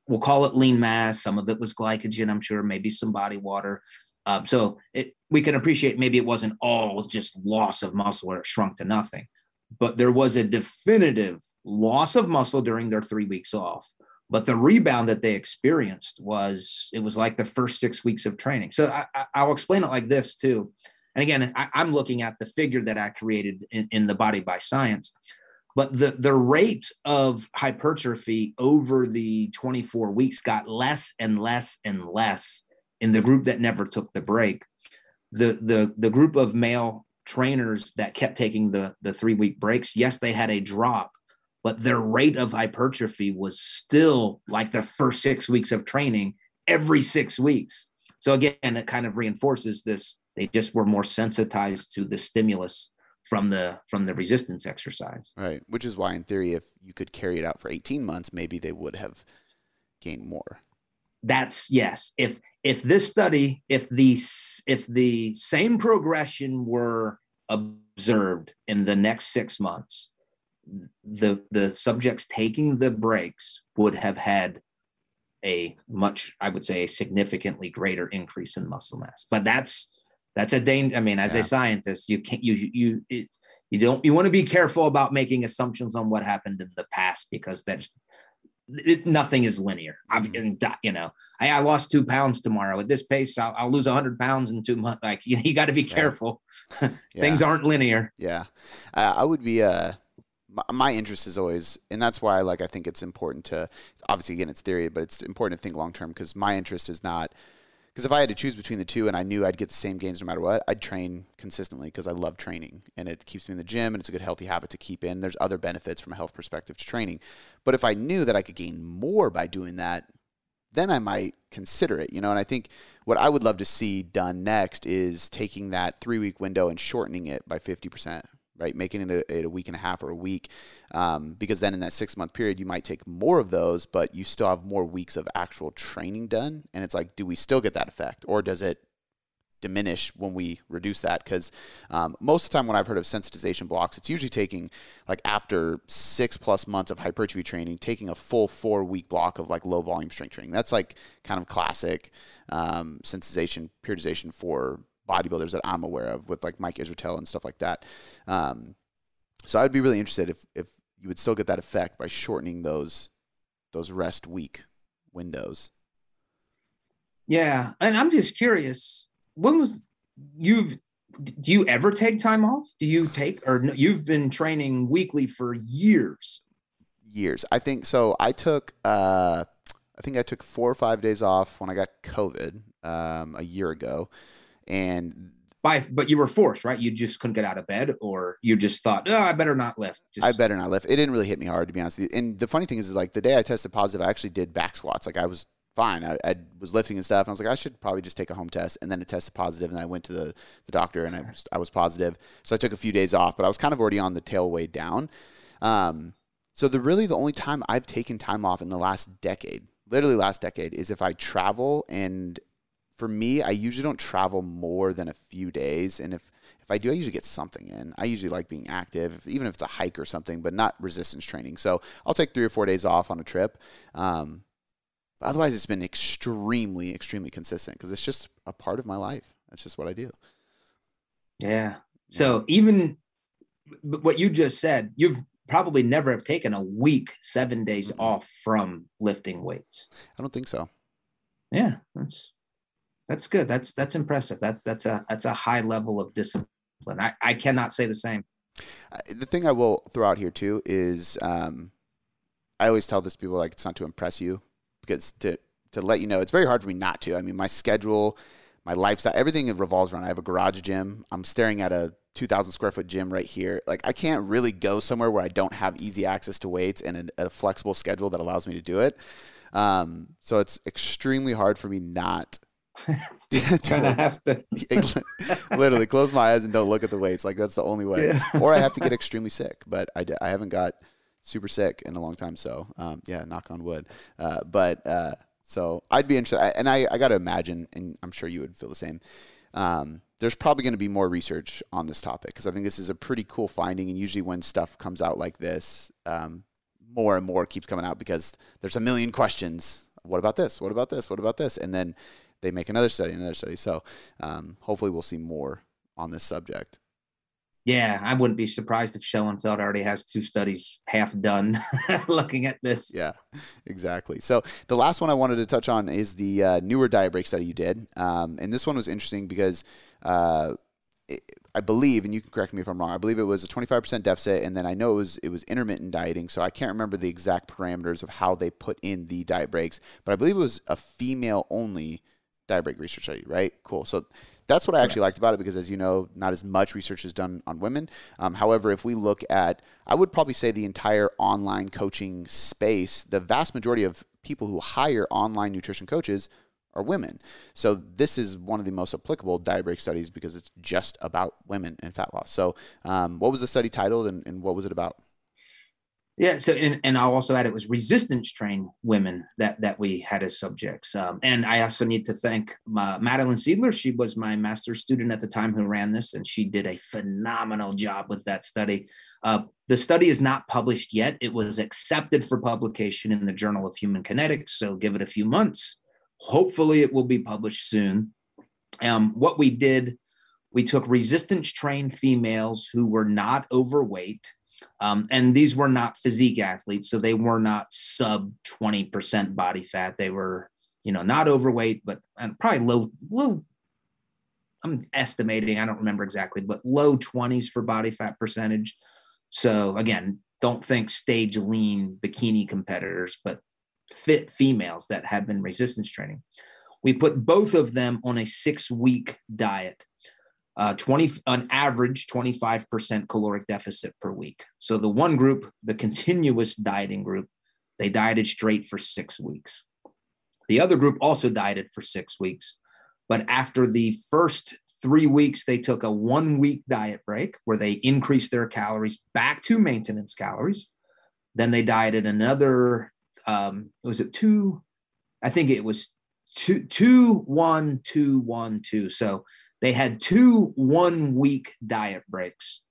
we'll call it lean mass. Some of it was glycogen, I'm sure, maybe some body water. Um, so it, we can appreciate maybe it wasn't all just loss of muscle or it shrunk to nothing, but there was a definitive loss of muscle during their three weeks off but the rebound that they experienced was it was like the first six weeks of training. So I, will explain it like this too. And again I, am looking at the figure that i created in, in the body by science but the, the rate of hypertrophy over the 24 weeks got less and less and less in the group that never took the break. The the the group of male trainers that kept taking the the three week breaks yes they had a drop but their rate of hypertrophy was still like the first six weeks of training every six weeks. So again, it kind of reinforces this. They just were more sensitized to the stimulus from the from the resistance exercise. Right. Which is why in theory if you could carry it out for 18 months, maybe they would have gained more. That's yes. If if this study, if the if the same progression were observed in the next six months, the the subjects taking the breaks would have had a much i would say a significantly greater increase in muscle mass but that's that's a danger i mean as yeah. a scientist you can't you you it, you don't you want to be careful about making assumptions on what happened in the past because that's it, nothing is linear. I've, mm-hmm. you know, I, I, lost two pounds tomorrow. At this pace, I'll, I'll lose hundred pounds in two months. Like you, you got to be careful. Yeah. Things aren't linear. Yeah, uh, I would be. Uh, my, interest is always, and that's why, like, I think it's important to. Obviously, again, it's theory, but it's important to think long term because my interest is not because if I had to choose between the two and I knew I'd get the same gains no matter what, I'd train consistently because I love training and it keeps me in the gym and it's a good healthy habit to keep in. There's other benefits from a health perspective to training. But if I knew that I could gain more by doing that, then I might consider it, you know. And I think what I would love to see done next is taking that three week window and shortening it by 50% right? Making it a, a, week and a half or a week, um, because then in that six month period, you might take more of those, but you still have more weeks of actual training done. And it's like, do we still get that effect, or does it diminish when we reduce that? Because um, most of the time, when I've heard of sensitization blocks, it's usually taking like after six plus months of hypertrophy training, taking a full four week block of like low volume strength training. That's like kind of classic um, sensitization periodization for bodybuilders that I'm aware of with like Mike Israetel and stuff like that. Um, so I'd be really interested if if you would still get that effect by shortening those those rest week windows. Yeah, and I'm just curious. When was you? Do you ever take time off? Do you take or no, you've been training weekly for years? Years, I think. So I took. uh I think I took four or five days off when I got COVID um, a year ago, and by but you were forced, right? You just couldn't get out of bed, or you just thought, oh, I better not lift. Just... I better not lift. It didn't really hit me hard, to be honest. And the funny thing is, is like the day I tested positive, I actually did back squats. Like I was fine. I, I, was lifting and stuff. And I was like, I should probably just take a home test. And then it tested positive, and then I went to the, the doctor, and I was, I was positive. So I took a few days off, but I was kind of already on the tail way down. Um, so the really the only time I've taken time off in the last decade, literally last decade, is if I travel and for me, I usually don't travel more than a few days, and if if I do, I usually get something in. I usually like being active, even if it's a hike or something, but not resistance training. So I'll take three or four days off on a trip. Um, otherwise, it's been extremely, extremely consistent because it's just a part of my life. That's just what I do. Yeah. So even what you just said, you've probably never have taken a week, seven days mm-hmm. off from lifting weights. I don't think so. Yeah, that's that's good. That's that's impressive. That's that's a that's a high level of discipline. I, I cannot say the same. The thing I will throw out here too is um, I always tell this people like it's not to impress you because to to let you know it's very hard for me not to. I mean my schedule, my lifestyle, everything revolves around. I have a garage gym. I'm staring at a 2,000 square foot gym right here. Like I can't really go somewhere where I don't have easy access to weights and a, a flexible schedule that allows me to do it. Um, so it's extremely hard for me not kind of have to literally close my eyes and don't look at the weights. Like that's the only way. Yeah. or I have to get extremely sick. But I, I haven't got super sick in a long time. So um, yeah, knock on wood. Uh, but uh, so I'd be interested, and I, I got to imagine, and I'm sure you would feel the same. Um, there's probably going to be more research on this topic because I think this is a pretty cool finding. And usually when stuff comes out like this, um, more and more keeps coming out because there's a million questions. What about this? What about this? What about this? And then they make another study, another study. So um, hopefully we'll see more on this subject. Yeah, I wouldn't be surprised if Schoenfeld already has two studies half done looking at this. Yeah, exactly. So the last one I wanted to touch on is the uh, newer diet break study you did. Um, and this one was interesting because uh, it, I believe, and you can correct me if I'm wrong, I believe it was a 25% deficit, and then I know it was it was intermittent dieting, so I can't remember the exact parameters of how they put in the diet breaks, but I believe it was a female only diet break research study, right? Cool. So that's what I actually liked about it because, as you know, not as much research is done on women. Um, however, if we look at, I would probably say the entire online coaching space, the vast majority of people who hire online nutrition coaches are women. So this is one of the most applicable diet break studies because it's just about women and fat loss. So, um, what was the study titled and, and what was it about? Yeah. So, and, and I'll also add it was resistance trained women that that we had as subjects. Um, and I also need to thank uh, Madeline Seidler. She was my master's student at the time who ran this, and she did a phenomenal job with that study. Uh, the study is not published yet. It was accepted for publication in the Journal of Human Kinetics. So give it a few months. Hopefully, it will be published soon. Um, what we did, we took resistance trained females who were not overweight Um, and these were not physique athletes, so they were not sub 20% body fat. They were, you know, not overweight, but probably low, low. I'm estimating, I don't remember exactly, but low 20s for body fat percentage. So again, don't think stage lean bikini competitors, but fit females that have been resistance training. We put both of them on a six week diet uh, 20 on average 25% caloric deficit per week. So the one group the continuous dieting group they dieted straight for six weeks. The other group also dieted for six weeks but after the first three weeks they took a one week diet break where they increased their calories back to maintenance calories. Then they dieted another um, was it two? I think it was two two one two one two. So they had two one week diet breaks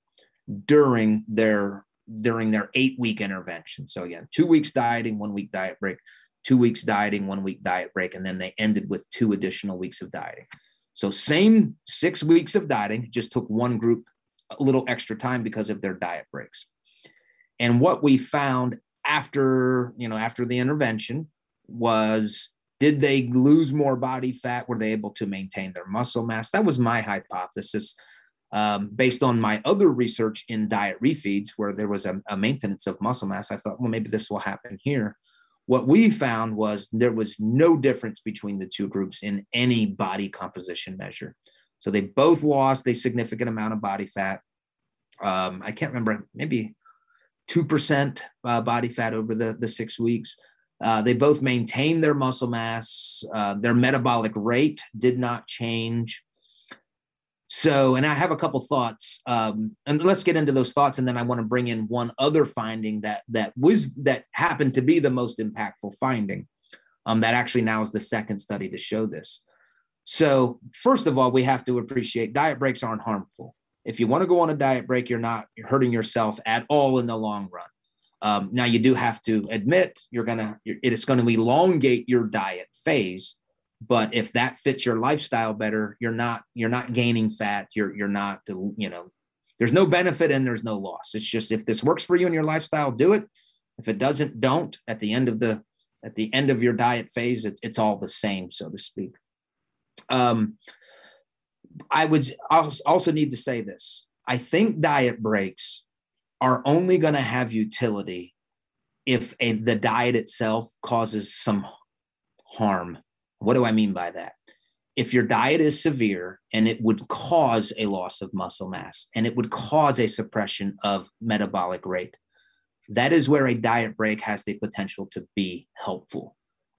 during their during their eight week intervention. So again, two weeks dieting, one week diet break, two weeks dieting, one week diet break, and then they ended with two additional weeks of dieting. So same six weeks of dieting, just took one group a little extra time because of their diet breaks. And what we found after, you know, after the intervention was did they lose more body fat? Were they able to maintain their muscle mass? That was my hypothesis. Um, based on my other research in diet refeeds, where there was a, a maintenance of muscle mass, I thought, well, maybe this will happen here. What we found was there was no difference between the two groups in any body composition measure. So they both lost a significant amount of body fat. Um, I can't remember, maybe 2% uh, body fat over the, the six weeks. Uh, they both maintained their muscle mass. Uh, their metabolic rate did not change. So, and I have a couple thoughts, um, and let's get into those thoughts, and then I want to bring in one other finding that that was that happened to be the most impactful finding. Um, that actually now is the second study to show this. So, first of all, we have to appreciate diet breaks aren't harmful. If you want to go on a diet break, you're not hurting yourself at all in the long run. Um, now you do have to admit you're gonna it is going to elongate your diet phase, but if that fits your lifestyle better, you're not you're not gaining fat. You're you're not you know there's no benefit and there's no loss. It's just if this works for you in your lifestyle, do it. If it doesn't, don't. At the end of the at the end of your diet phase, it, it's all the same, so to speak. Um, I would also need to say this. I think diet breaks are only going to have utility if a, the diet itself causes some harm. What do I mean by that? If your diet is severe and it would cause a loss of muscle mass and it would cause a suppression of metabolic rate, that is where a diet break has the potential to be helpful.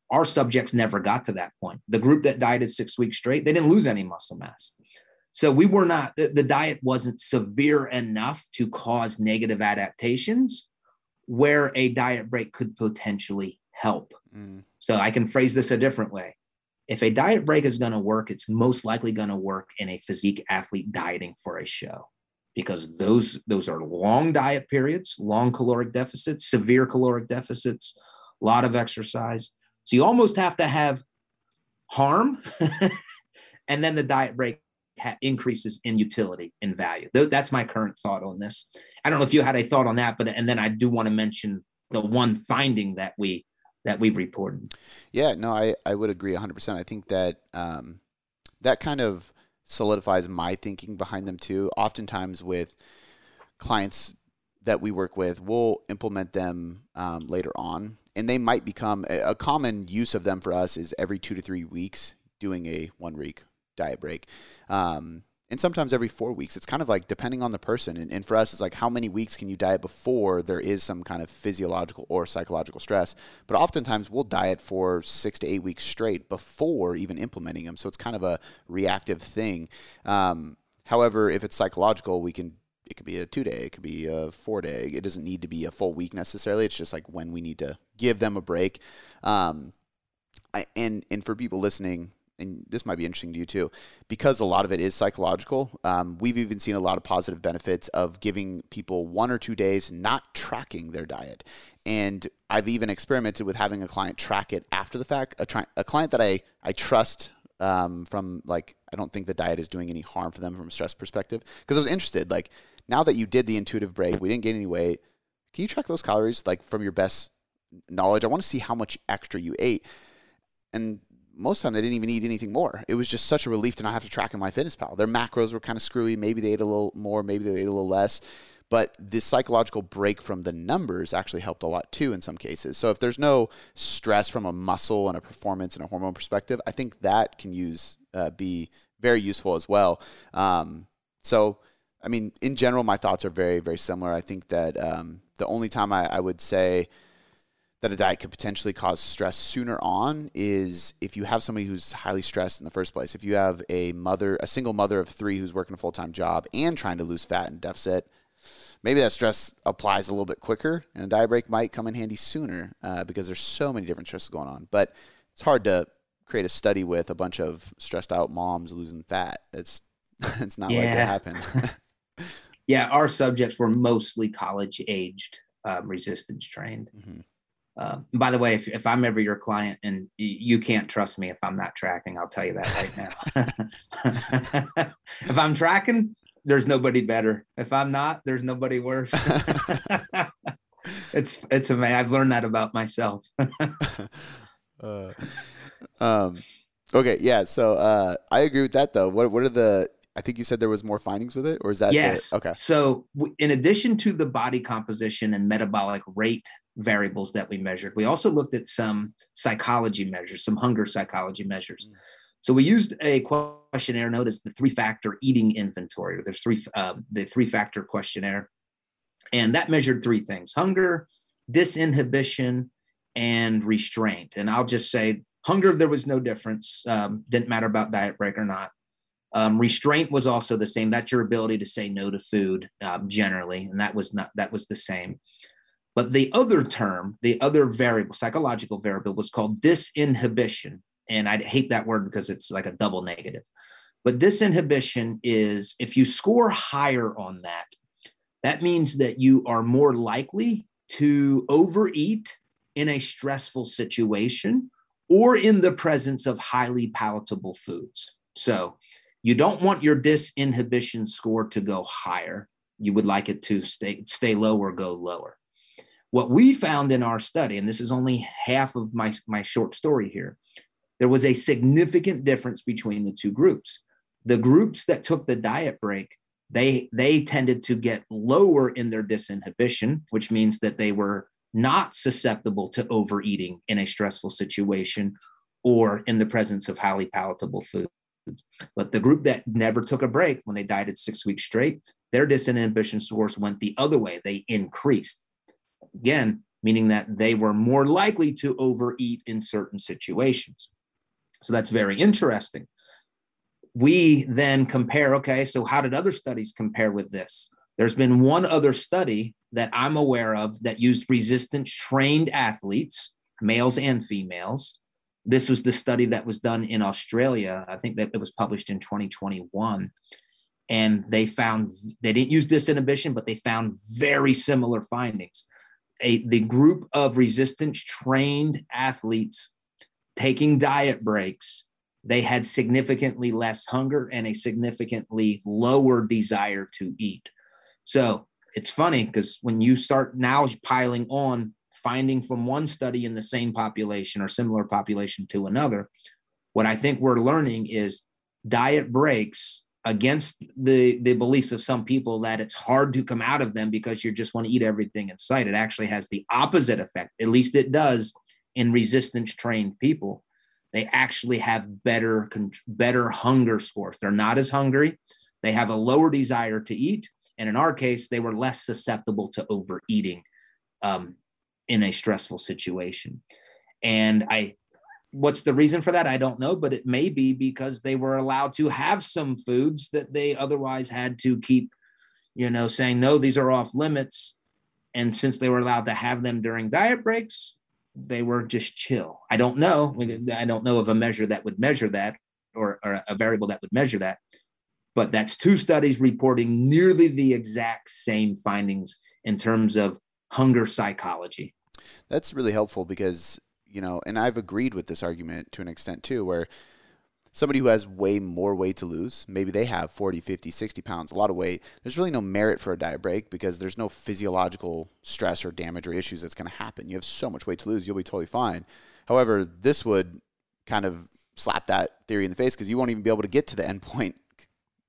Our subjects never got to that point. The group that dieted six weeks straight, they didn't lose any muscle mass. So we were not, the, the diet wasn't severe enough to cause negative adaptations where a diet break could potentially help. Mm. So I can phrase this a different way. If a diet break is going to work, it's most likely going to work in a physique athlete dieting for a show because those those are long diet periods, long caloric deficits, severe caloric deficits, a lot of exercise. So you almost have to have harm and then the diet break ha- increases in utility and value. Th- that's my current thought on this. I don't know if you had a thought on that, but and then I do want to mention the one finding that we that we reported. Yeah, no, I I would agree 100%. I think that um, that kind of solidifies my thinking behind them too. Oftentimes with clients that we work with, we'll implement them um, later on, and they might become a, a common use of them for us is every two to three weeks doing a one week diet break. Um, and sometimes every four weeks. It's kind of like depending on the person. And, and, for us, it's like how many weeks can you diet before there is some kind of physiological or psychological stress. But oftentimes we'll diet for six to eight weeks straight before even implementing them. So it's kind of a reactive thing. Um, however, if it's psychological, we can. It could be a two day, it could be a four day. It doesn't need to be a full week necessarily. It's just like when we need to give them a break. Um, I, and and for people listening, and this might be interesting to you too, because a lot of it is psychological. Um, we've even seen a lot of positive benefits of giving people one or two days not tracking their diet. And I've even experimented with having a client track it after the fact. A, a client that I, I trust um, from like, I don't think the diet is doing any harm for them from a stress perspective. Because I was interested, like, now that you did the intuitive break, we didn't gain any weight. Can you track those calories like from your best knowledge? I want to see how much extra you ate. And most of the time they didn't even eat anything more. It was just such a relief to not have to track in MyFitnessPal. Their macros were kind of screwy. Maybe they ate a little more, maybe they ate a little less. But the psychological break from the numbers actually helped a lot too in some cases. So if there's no stress from a muscle and a performance and a hormone perspective, I think that can use uh, be very useful as well. Um, so I mean, in general, my thoughts are very very similar. I think that um, the only time I, I would say that a diet could potentially cause stress sooner on is if you have somebody who's highly stressed in the first place. If you have a mother, a single mother of three who's working a full time job and trying to lose fat and deficit, maybe that stress applies a little bit quicker, and a diet break might come in handy sooner uh, because there's so many different stresses going on. But it's hard to create a study with a bunch of stressed out moms losing fat. It's it's not yeah. like that happened. yeah, our subjects were mostly college aged um, resistance trained. Mm-hmm. Uh, by the way, if, if I'm ever your client and you can't trust me if I'm not tracking, I'll tell you that right now. if I'm tracking, there's nobody better. If I'm not, there's nobody worse. it's it's amazing. I've learned that about myself. uh, um, okay, yeah. So uh, I agree with that, though. What what are the? I think you said there was more findings with it, or is that yes? The, okay. So in addition to the body composition and metabolic rate variables that we measured, we also looked at some psychology measures, some hunger psychology measures. Mm. So we used a questionnaire known as the three-factor eating inventory. There's three uh, the three-factor questionnaire, and that measured three things: hunger, disinhibition, and restraint. And I'll just say hunger, there was no difference. Um, didn't matter about diet break or not. Um, restraint was also the same. That's your ability to say no to food um, generally, and that was not that was the same. But the other term, the other variable, psychological variable, was called disinhibition and I hate that word because it's like a double negative. But disinhibition is if you score higher on that, that means that you are more likely to overeat in a stressful situation or in the presence of highly palatable foods. So you don't want your disinhibition score to go higher. You would like it to stay stay low or go lower. What we found in our study, and this is only half of my, my short story here, there was a significant difference between the two groups. The groups that took the diet break, they they tended to get lower in their disinhibition, which means that they were not susceptible to overeating in a stressful situation or in the presence of highly palatable foods. But the group that never took a break when they dieted six weeks straight, their disinhibition scores went the other way. They increased. Again, meaning that they were more likely to overeat in certain situations. So that's very interesting. We then compare, okay, so how did other studies compare with this? There's been one other study that I'm aware of that used resistance trained athletes, males and females. This was the study that was done in Australia. I think that it was published in 2021. And they found they didn't use disinhibition, but they found very similar findings. A, the group of resistance trained athletes taking diet breaks, they had significantly less hunger and a significantly lower desire to eat. So it's funny because when you start now piling on finding from one study in the same population or similar population to another, what I think we're learning is diet breaks against the the beliefs of some people that it's hard to come out of them because you just want to eat everything in sight. It actually has the opposite effect. At least it does in resistance trained people, they actually have better better hunger scores. They're not as hungry. They have a lower desire to eat, and in our case, they were less susceptible to overeating um, in a stressful situation. And I, what's the reason for that? I don't know, but it may be because they were allowed to have some foods that they otherwise had to keep, you know, saying no, these are off limits. And since they were allowed to have them during diet breaks, they were just chill. I don't know. I don't know of a measure that would measure that or, or a variable that would measure that. But that's two studies reporting nearly the exact same findings in terms of hunger psychology. That's really helpful because, you know, and I've agreed with this argument to an extent too, where somebody who has way more weight to lose, maybe they have 40, 50, 60 pounds, a lot of weight, there's really no merit for a diet break because there's no physiological stress or damage or issues that's going to happen. You have so much weight to lose, you'll be totally fine. However, this would kind of slap that theory in the face because you won't even be able to get to the end point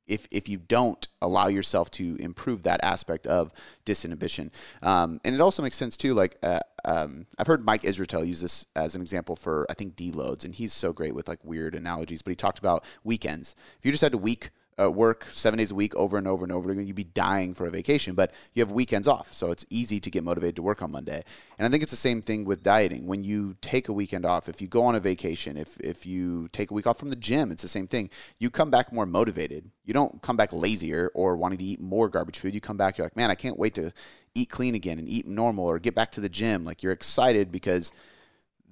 if if you don't allow yourself to improve that aspect of disinhibition. Um, and it also makes sense too. Like uh, um, I've heard Mike Israetel use this as an example for I think deloads, and he's so great with like weird analogies. But he talked about weekends. If you just had a week uh, work seven days a week over and over and over again, you'd be dying for a vacation. But you have weekends off, so it's easy to get motivated to work on Monday. And I think it's the same thing with dieting. When you take a weekend off, if you go on a vacation, if if you take a week off from the gym, it's the same thing. You come back more motivated. You don't come back lazier or wanting to eat more garbage food. You come back, you're like, man, I can't wait to eat clean again and eat normal or get back to the gym. Like you're excited because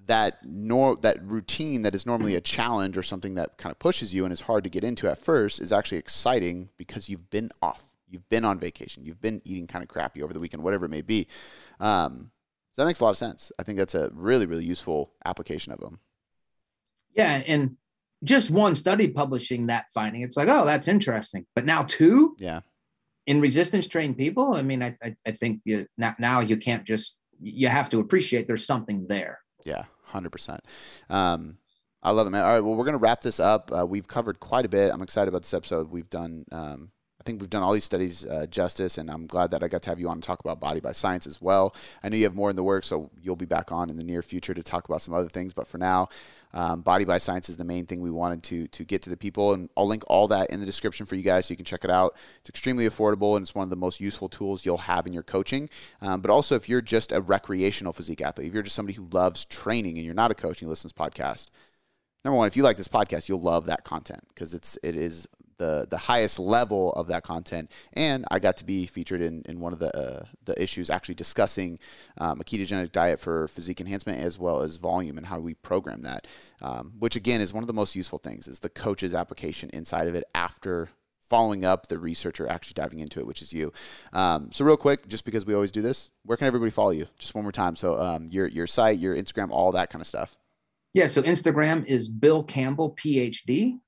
that nor that routine that is normally a challenge or something that kind of pushes you and is hard to get into at first is actually exciting because you've been off. You've been on vacation. You've been eating kind of crappy over the weekend, whatever it may be. Um, so that makes a lot of sense. I think that's a really, really useful application of them. Yeah, and just one study publishing that finding, it's like, oh, that's interesting. But now two, yeah, in resistance trained people, I mean, I, I, I think you now, now you can't just you have to appreciate there's something there. Yeah, hundred um, percent. I love it, man. All right, well, we're gonna wrap this up. Uh, we've covered quite a bit. I'm excited about this episode. We've done. Um, think we've done all these studies uh, justice, and I'm glad that I got to have you on to talk about body by science as well. I know you have more in the works, so you'll be back on in the near future to talk about some other things. But for now, um, body by science is the main thing we wanted to to get to the people, and I'll link all that in the description for you guys so you can check it out. It's extremely affordable, and it's one of the most useful tools you'll have in your coaching. Um, but also, if you're just a recreational physique athlete, if you're just somebody who loves training and you're not a coach and you listen to this podcast, number one, if you like this podcast, you'll love that content because it's it is the the highest level of that content. And I got to be featured in, in one of the uh, the issues actually discussing um, a ketogenic diet for physique enhancement as well as volume and how we program that, um, which again is one of the most useful things is the coach's application inside of it after following up the researcher actually diving into it, which is you. Um, so real quick, just because we always do this, where can everybody follow you? Just one more time. So um, your your site, your Instagram, all that kind of stuff. Yeah, so Instagram is Bill Campbell PhD,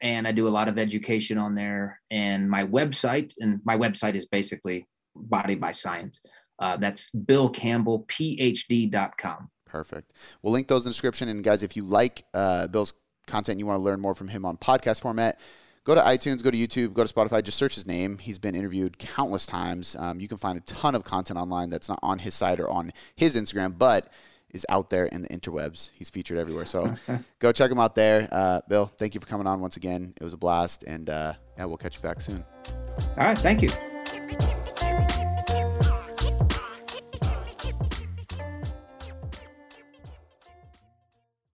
and I do a lot of education on there. And my website, and my website is basically Body by Science. Uh, that's BillCampbellPhD.com. Perfect. We'll link those in the description. And guys, if you like uh, Bill's content, you want to learn more from him on podcast format, go to iTunes, go to YouTube, go to Spotify, just search his name. He's been interviewed countless times. Um, you can find a ton of content online that's not on his site or on his Instagram, but is out there in the interwebs. He's featured everywhere. So go check him out there. Uh, Bill, thank you for coming on once again. It was a blast. And uh, yeah, we'll catch you back soon. All right. Thank you.